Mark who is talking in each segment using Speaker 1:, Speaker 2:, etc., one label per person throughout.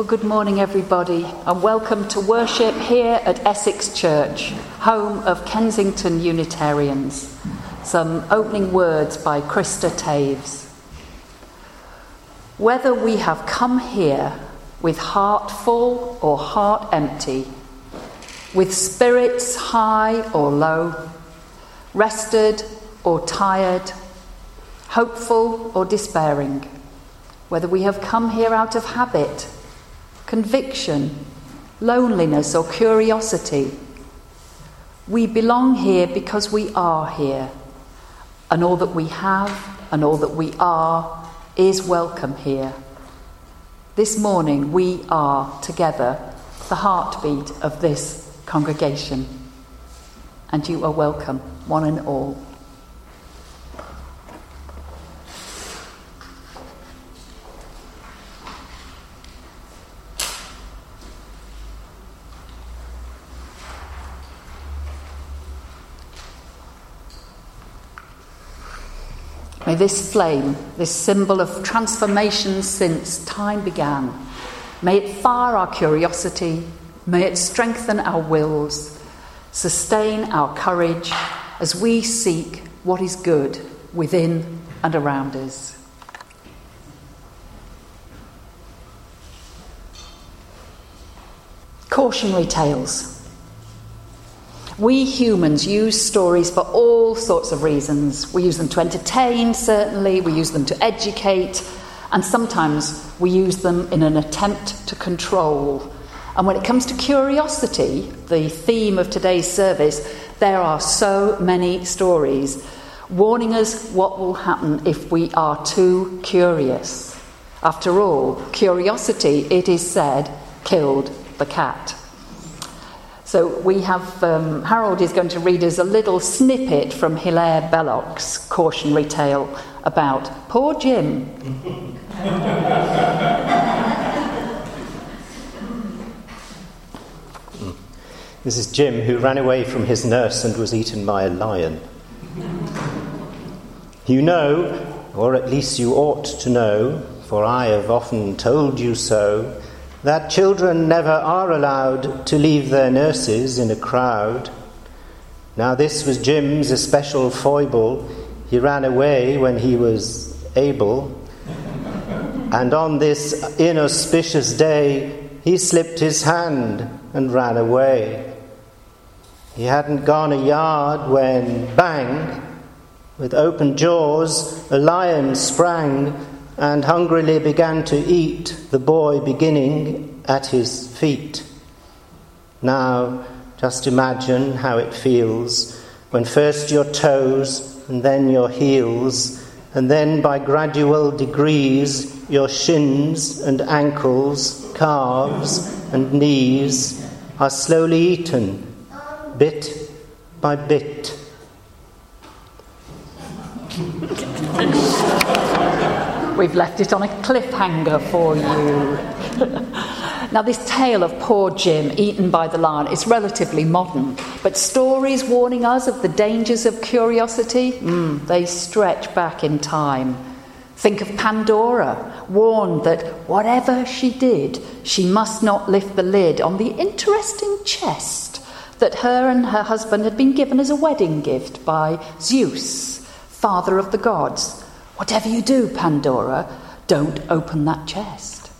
Speaker 1: Well, good morning, everybody, and welcome to worship here at Essex Church, home of Kensington Unitarians. Some opening words by Krista Taves. Whether we have come here with heart full or heart empty, with spirits high or low, rested or tired, hopeful or despairing, whether we have come here out of habit conviction, loneliness, or curiosity. We belong here because we are here, and all that we have and all that we are is welcome here. This morning, we are together the heartbeat of this congregation, and you are welcome, one and all. This flame, this symbol of transformation since time began, may it fire our curiosity, may it strengthen our wills, sustain our courage as we seek what is good within and around us. Cautionary tales. We humans use stories for all sorts of reasons. We use them to entertain, certainly, we use them to educate, and sometimes we use them in an attempt to control. And when it comes to curiosity, the theme of today's service, there are so many stories warning us what will happen if we are too curious. After all, curiosity, it is said, killed the cat. So we have, um, Harold is going to read us a little snippet from Hilaire Belloc's cautionary tale about poor Jim.
Speaker 2: This is Jim, who ran away from his nurse and was eaten by a lion. You know, or at least you ought to know, for I have often told you so, that children never are allowed to leave their nurses in a crowd. Now, this was Jim's especial foible. He ran away when he was able, and on this inauspicious day, he slipped his hand and ran away. He hadn't gone a yard when, bang, with open jaws, a lion sprang and hungrily began to eat the boy beginning at his feet. Now, just imagine how it feels when first your toes and then your heels, and then by gradual degrees your shins and ankles, calves and knees are slowly eaten, bit by bit.
Speaker 1: We've left it on a cliffhanger for you. now, this tale of poor Jim eaten by the lion is relatively modern, but stories warning us of the dangers of curiosity, mm, they stretch back in time. Think of Pandora, warned that whatever she did, she must not lift the lid on the interesting chest that her and her husband had been given as a wedding gift by Zeus, father of the gods. Whatever you do, Pandora, don't open that chest.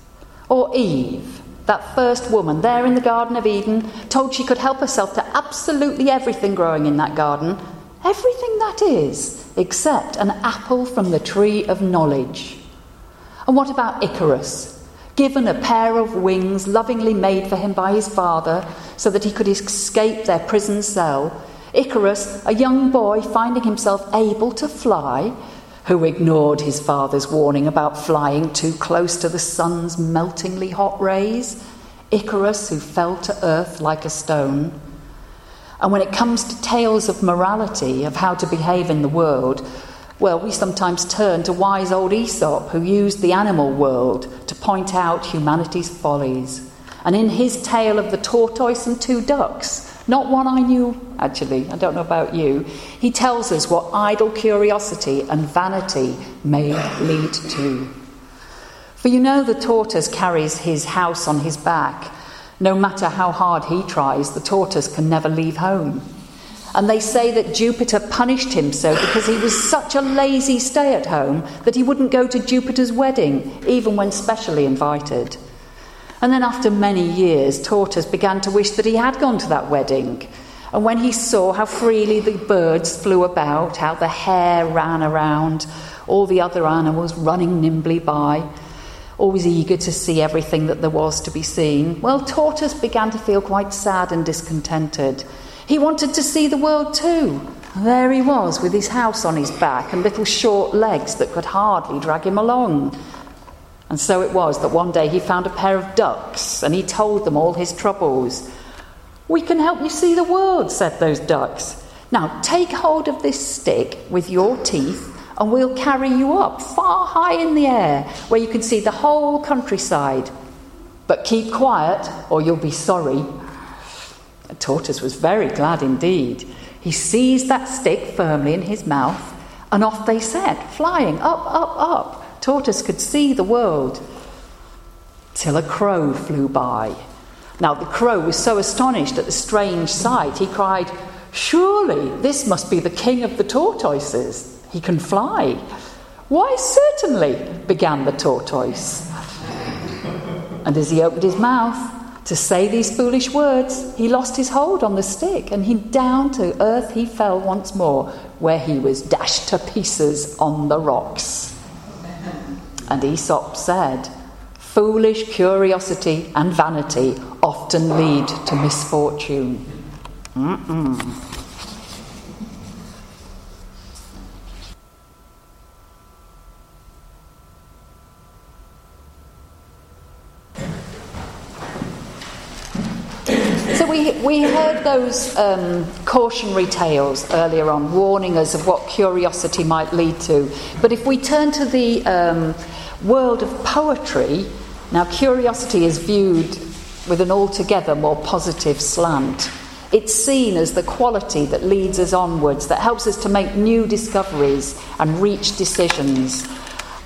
Speaker 1: Or Eve, that first woman there in the Garden of Eden, told she could help herself to absolutely everything growing in that garden, everything that is, except an apple from the tree of knowledge. And what about Icarus? Given a pair of wings lovingly made for him by his father so that he could escape their prison cell, Icarus, a young boy finding himself able to fly, who ignored his father's warning about flying too close to the sun's meltingly hot rays, Icarus, who fell to earth like a stone. And when it comes to tales of morality, of how to behave in the world, well, we sometimes turn to wise old Aesop, who used the animal world to point out humanity's follies. And in his tale of the tortoise and two ducks, not one I knew, actually, I don't know about you. He tells us what idle curiosity and vanity may lead to. For you know the tortoise carries his house on his back. No matter how hard he tries, the tortoise can never leave home. And they say that Jupiter punished him so because he was such a lazy stay at home that he wouldn't go to Jupiter's wedding, even when specially invited. And then, after many years, Tortoise began to wish that he had gone to that wedding. And when he saw how freely the birds flew about, how the hare ran around, all the other animals running nimbly by, always eager to see everything that there was to be seen, well, Tortoise began to feel quite sad and discontented. He wanted to see the world too. There he was with his house on his back and little short legs that could hardly drag him along. And so it was that one day he found a pair of ducks and he told them all his troubles. We can help you see the world, said those ducks. Now take hold of this stick with your teeth and we'll carry you up far high in the air where you can see the whole countryside. But keep quiet or you'll be sorry. The tortoise was very glad indeed. He seized that stick firmly in his mouth, and off they set, flying up, up, up. Tortoise could see the world. Till a crow flew by. Now the crow was so astonished at the strange sight, he cried, Surely this must be the king of the tortoises. He can fly. Why, certainly, began the tortoise. And as he opened his mouth, to say these foolish words, he lost his hold on the stick, and he down to earth he fell once more, where he was dashed to pieces on the rocks. And Aesop said, Foolish curiosity and vanity often lead to misfortune. Mm-mm. we, we heard those um, cautionary tales earlier on, warning us of what curiosity might lead to. But if we turn to the um, world of poetry, now curiosity is viewed with an altogether more positive slant. It's seen as the quality that leads us onwards, that helps us to make new discoveries and reach decisions.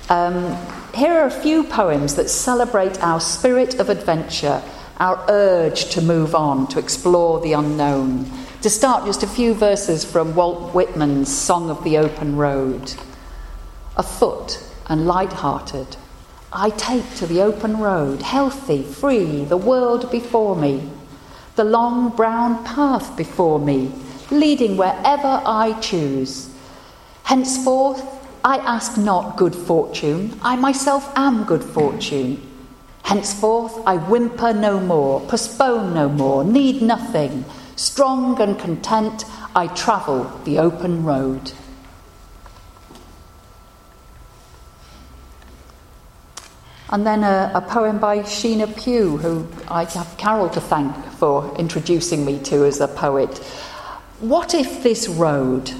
Speaker 1: Um, here are a few poems that celebrate our spirit of adventure our urge to move on, to explore the unknown. To start, just a few verses from Walt Whitman's Song of the Open Road. Afoot and light-hearted, I take to the open road, healthy, free, the world before me, the long brown path before me, leading wherever I choose. Henceforth, I ask not good fortune, I myself am good fortune. Henceforth I whimper no more, postpone no more, need nothing. Strong and content, I travel the open road. And then a, a, poem by Sheenagh Pugh, who I have Carol to thank for introducing me to as a poet. What if this road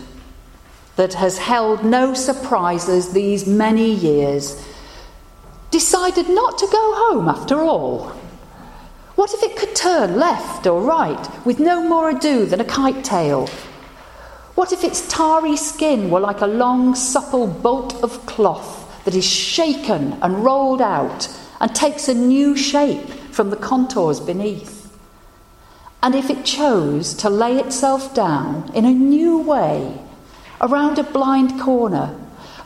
Speaker 1: that has held no surprises these many years decided not to go home after all? What if it could turn left or right with no more ado than a kite tail? What if its tarry skin were like a long, supple bolt of cloth that is shaken and rolled out and takes a new shape from the contours beneath? And if it chose to lay itself down in a new way around a blind corner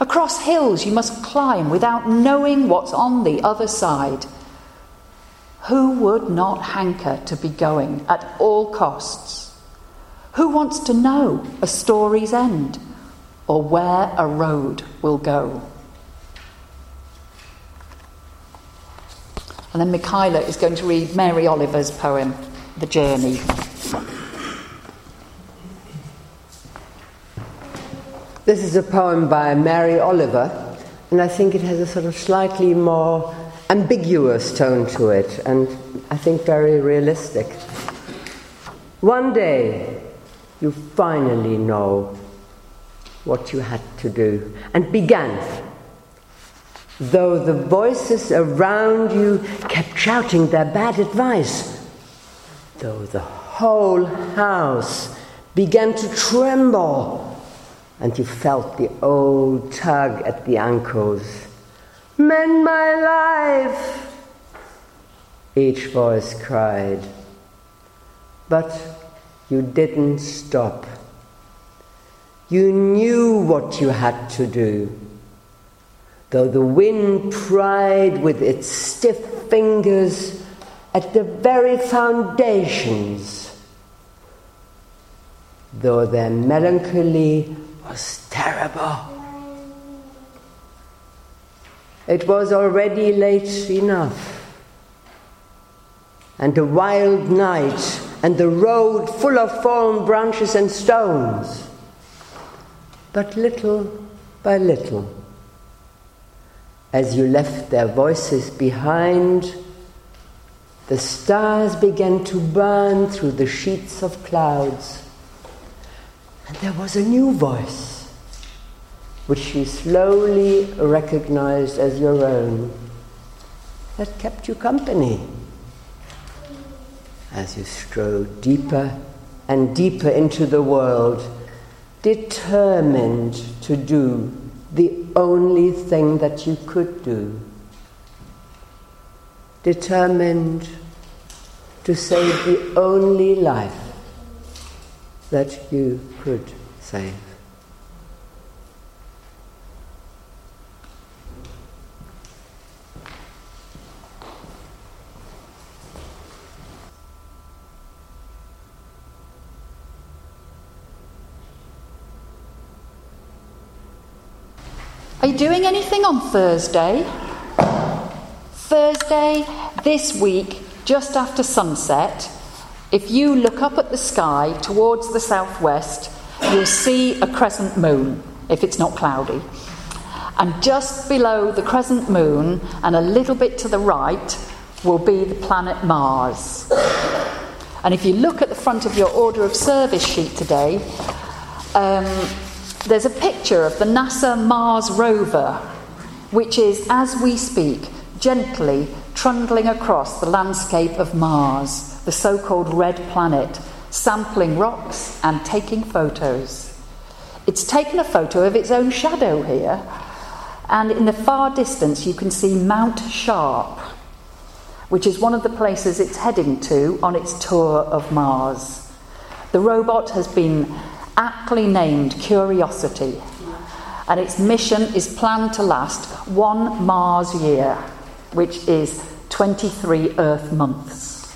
Speaker 1: Across hills you must climb without knowing what's on the other side. Who would not hanker to be going at all costs? Who wants to know a story's end or where a road will go? And then Michaela is going to read Mary Oliver's poem, The Journey.
Speaker 3: This is a poem by Mary Oliver, and I think it has a sort of slightly more ambiguous tone to it, and I think very realistic. One day, you finally know what you had to do, and began. Though the voices around you kept shouting their bad advice, though the whole house began to tremble and you felt the old tug at the ankles. Mend my life, each voice cried. But you didn't stop. You knew what you had to do. Though the wind pried with its stiff fingers at the very foundations, though their melancholy was terrible. It was already late enough, and a wild night, and the road full of fallen branches and stones. But little by little, as you left their voices behind, the stars began to burn through the sheets of clouds. And there was a new voice, which you slowly recognized as your own, that kept you company as you strode deeper and deeper into the world, determined to do the only thing that you could do. Determined to save the only life that you could save.
Speaker 1: Are you doing anything on Thursday? Thursday, this week, just after sunset, if you look up at the sky towards the southwest, you'll see a crescent moon, if it's not cloudy. And just below the crescent moon, and a little bit to the right, will be the planet Mars. And if you look at the front of your order of service sheet today, um, there's a picture of the NASA Mars rover, which is, as we speak, gently trundling across the landscape of Mars, the so called red planet, sampling rocks and taking photos. It's taken a photo of its own shadow here, and in the far distance you can see Mount Sharp, which is one of the places it's heading to on its tour of Mars. The robot has been aptly named Curiosity, and its mission is planned to last one Mars year, which is 23 Earth months.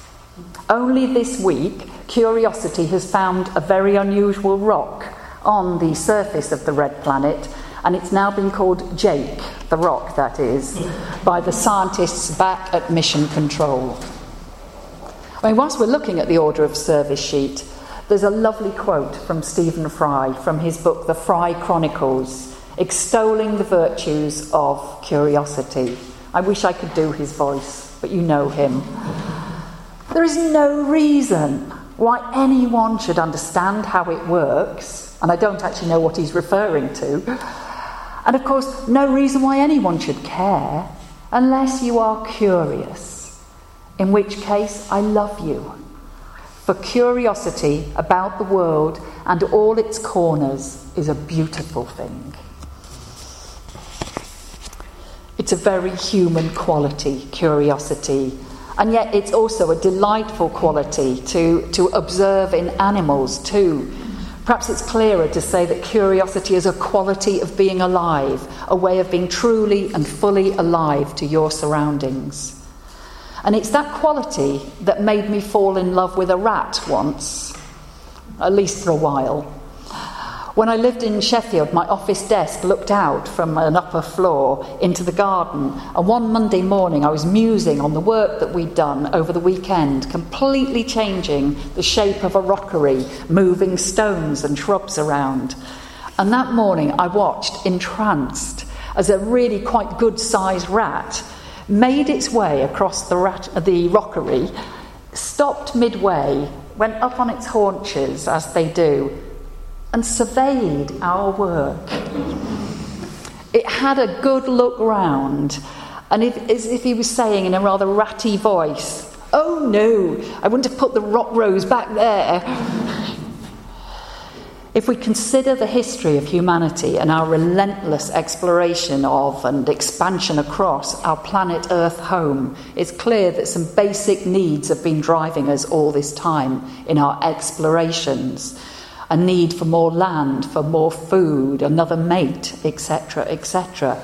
Speaker 1: Only this week, Curiosity has found a very unusual rock on the surface of the red planet, and it's now been called Jake, the rock that is, by the scientists back at Mission Control. I mean, whilst we're looking at the order of service sheet, there's a lovely quote from Stephen Fry from his book, The Fry Chronicles, extolling the virtues of curiosity. I wish I could do his voice, but you know him. There is no reason why anyone should understand how it works, and I don't actually know what he's referring to. And of course, no reason why anyone should care unless you are curious, in which case I love you for curiosity about the world and all its corners is a beautiful thing. It's a very human quality, curiosity, and yet it's also a delightful quality to, to observe in animals too. Perhaps it's clearer to say that curiosity is a quality of being alive, a way of being truly and fully alive to your surroundings. And it's that quality that made me fall in love with a rat once, at least for a while. When I lived in Sheffield, my office desk looked out from an upper floor into the garden. And one Monday morning, I was musing on the work that we'd done over the weekend, completely changing the shape of a rockery, moving stones and shrubs around. And that morning, I watched, entranced, as a really quite good sized rat made its way across the, rat- the rockery, stopped midway, went up on its haunches, as they do, and surveyed our work. It had a good look round, and as if he was saying in a rather ratty voice, Oh no, I wouldn't have put the rock rose back there. If we consider the history of humanity and our relentless exploration of and expansion across our planet Earth home, it's clear that some basic needs have been driving us all this time in our explorations. A need for more land, for more food, another mate, etc., etc.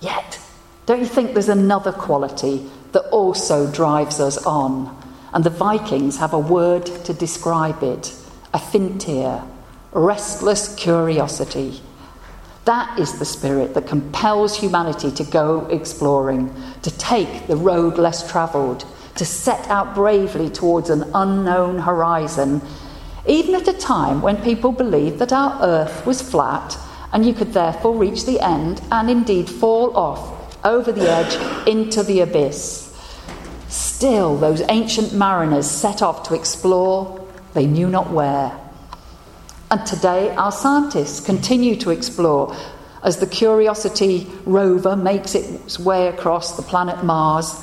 Speaker 1: Yet, don't you think there's another quality that also drives us on? And the Vikings have a word to describe it a fintir restless curiosity. That is the spirit that compels humanity to go exploring, to take the road less travelled, to set out bravely towards an unknown horizon, even at a time when people believed that our earth was flat and you could therefore reach the end and indeed fall off over the edge into the abyss. Still, those ancient mariners set off to explore, they knew not where. And today, our scientists continue to explore as the Curiosity rover makes its way across the planet Mars,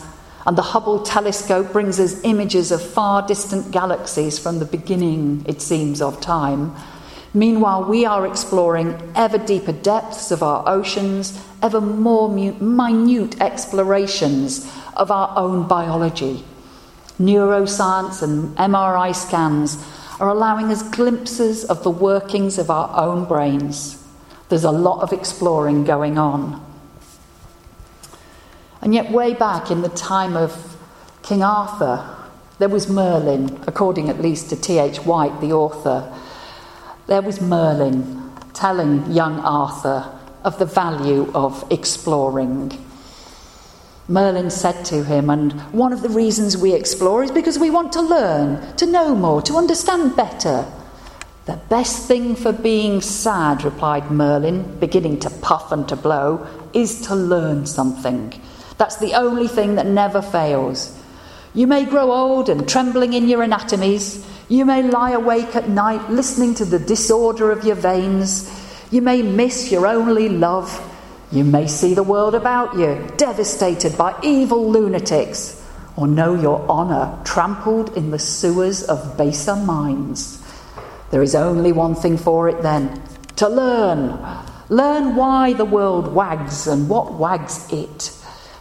Speaker 1: and the Hubble telescope brings us images of far distant galaxies from the beginning, it seems, of time. Meanwhile, we are exploring ever deeper depths of our oceans, ever more minute explorations of our own biology. Neuroscience and MRI scans are allowing us glimpses of the workings of our own brains. There's a lot of exploring going on. And yet, way back in the time of King Arthur, there was Merlin, according at least to T.H. White, the author. There was Merlin telling young Arthur of the value of exploring. Merlin said to him, and one of the reasons we explore is because we want to learn, to know more, to understand better. The best thing for being sad, replied Merlin, beginning to puff and to blow, is to learn something. That's the only thing that never fails. You may grow old and trembling in your anatomies. You may lie awake at night listening to the disorder of your veins. You may miss your only love. You may see the world about you devastated by evil lunatics, or know your honour trampled in the sewers of baser minds. There is only one thing for it then to learn. Learn why the world wags and what wags it.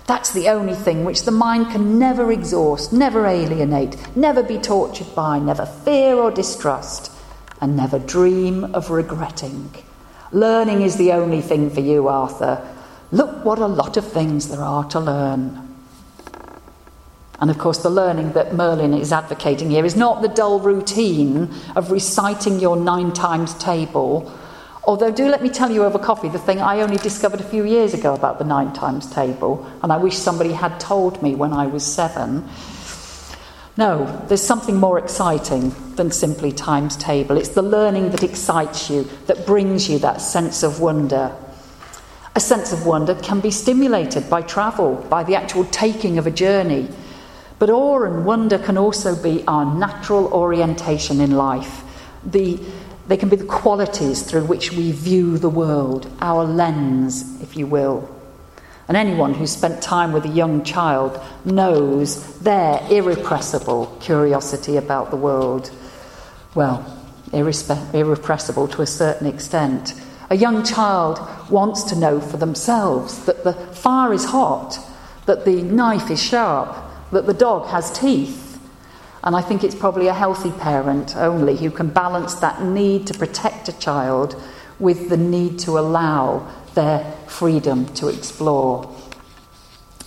Speaker 1: That's the only thing which the mind can never exhaust, never alienate, never be tortured by, never fear or distrust, and never dream of regretting. Learning is the only thing for you, Arthur. Look what a lot of things there are to learn. And of course, the learning that Merlin is advocating here is not the dull routine of reciting your nine times table. Although, do let me tell you over coffee the thing I only discovered a few years ago about the nine times table, and I wish somebody had told me when I was seven. No, there's something more exciting than simply times table. It's the learning that excites you, that brings you that sense of wonder. A sense of wonder can be stimulated by travel, by the actual taking of a journey. But awe and wonder can also be our natural orientation in life. The, they can be the qualities through which we view the world, our lens, if you will. And anyone who's spent time with a young child knows their irrepressible curiosity about the world. Well, irrespe- irrepressible to a certain extent. A young child wants to know for themselves that the fire is hot, that the knife is sharp, that the dog has teeth. And I think it's probably a healthy parent only who can balance that need to protect a child with the need to allow their freedom to explore.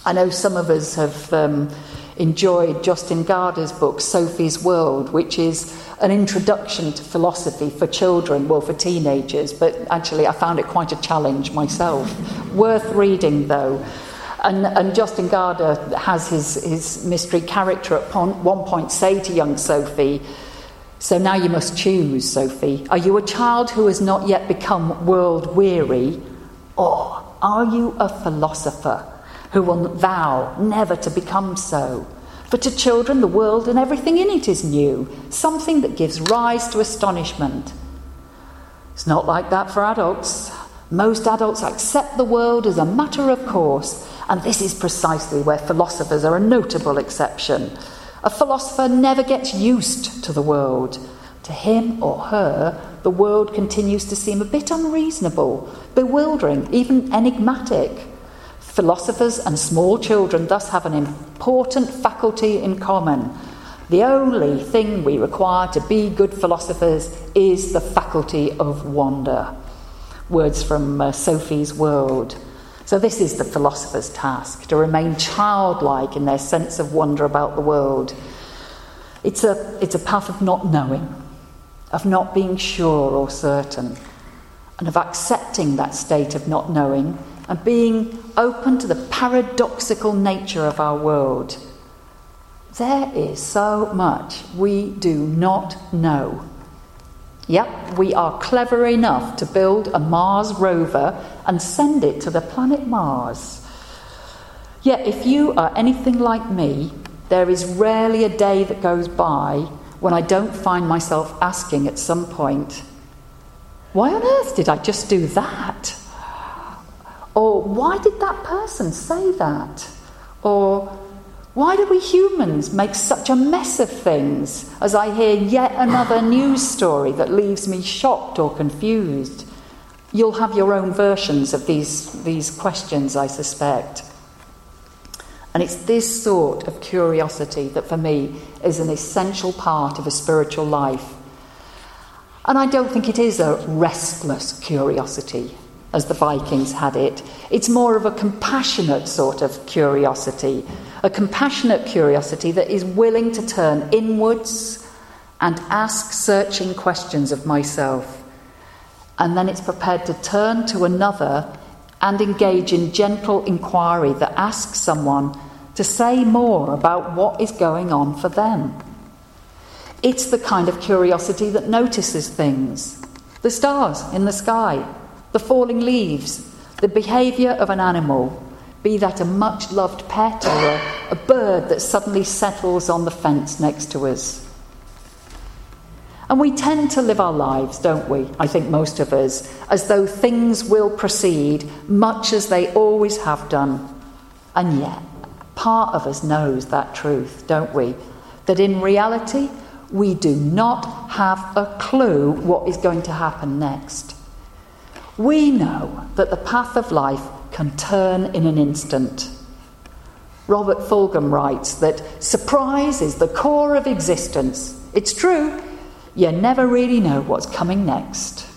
Speaker 1: I know some of us have um, enjoyed Jostein Gaarder's book, Sophie's World, which is an introduction to philosophy for children, well, for teenagers, but actually I found it quite a challenge myself. Worth reading, though. And, and Jostein Gaarder has his, his mystery character at one point say to young Sophie, So now you must choose, Sophie. Are you a child who has not yet become world weary, or are you a philosopher who will vow never to become so? For to children, the world and everything in it is new, something that gives rise to astonishment. It's not like that for adults. Most adults accept the world as a matter of course, and this is precisely where philosophers are a notable exception. A philosopher never gets used to the world. To him or her, the world continues to seem a bit unreasonable, bewildering, even enigmatic. Philosophers and small children thus have an important faculty in common. The only thing we require to be good philosophers is the faculty of wonder. Words from uh, Sophie's World. So, this is the philosopher's task to remain childlike in their sense of wonder about the world. It's a, it's a path of not knowing, of not being sure or certain, and of accepting that state of not knowing and being open to the paradoxical nature of our world. There is so much we do not know. Yep, we are clever enough to build a Mars rover and send it to the planet Mars. Yet, if you are anything like me, there is rarely a day that goes by when I don't find myself asking at some point, why on earth did I just do that? Or why did that person say that? Or why do we humans make such a mess of things as I hear yet another news story that leaves me shocked or confused? You'll have your own versions of these, these questions, I suspect. And it's this sort of curiosity that, for me, is an essential part of a spiritual life. And I don't think it is a restless curiosity, as the Vikings had it. It's more of a compassionate sort of curiosity, a compassionate curiosity that is willing to turn inwards and ask searching questions of myself. And then it's prepared to turn to another and engage in gentle inquiry that asks someone to say more about what is going on for them. It's the kind of curiosity that notices things the stars in the sky, the falling leaves, the behaviour of an animal, be that a much loved pet or a, a, bird that suddenly settles on the fence next to us. And we tend to live our lives, don't we? I think most of us, as though things will proceed much as they always have done. And yet, part of us knows that truth, don't we? That in reality, we do not have a clue what is going to happen next. We know that the path of life can turn in an instant. Robert Fulghum writes that surprise is the core of existence. It's true, you never really know what's coming next.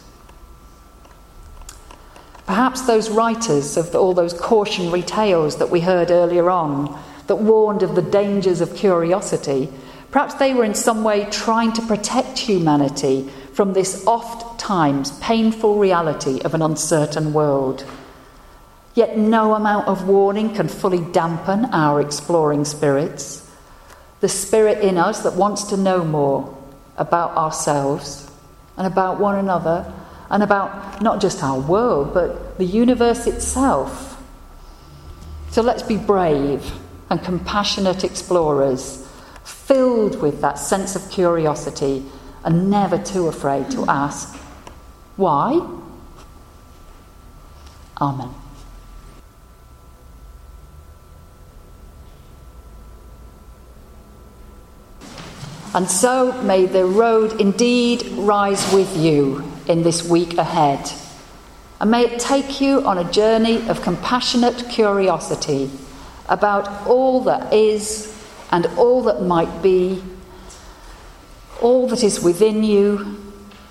Speaker 1: Perhaps those writers of all those cautionary tales that we heard earlier on that warned of the dangers of curiosity, perhaps they were in some way trying to protect humanity from this oft times painful reality of an uncertain world. Yet no amount of warning can fully dampen our exploring spirits, the spirit in us that wants to know more about ourselves and about one another and about not just our world, but the universe itself. So let's be brave and compassionate explorers, filled with that sense of curiosity and never too afraid to ask, why? Amen. And so may the road indeed rise with you in this week ahead. And may it take you on a journey of compassionate curiosity about all that is and all that might be, all that is within you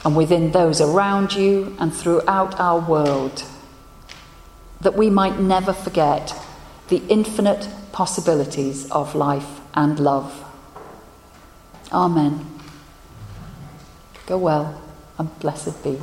Speaker 1: and within those around you and throughout our world, that we might never forget the infinite possibilities of life and love. Amen. Go well and blessed be.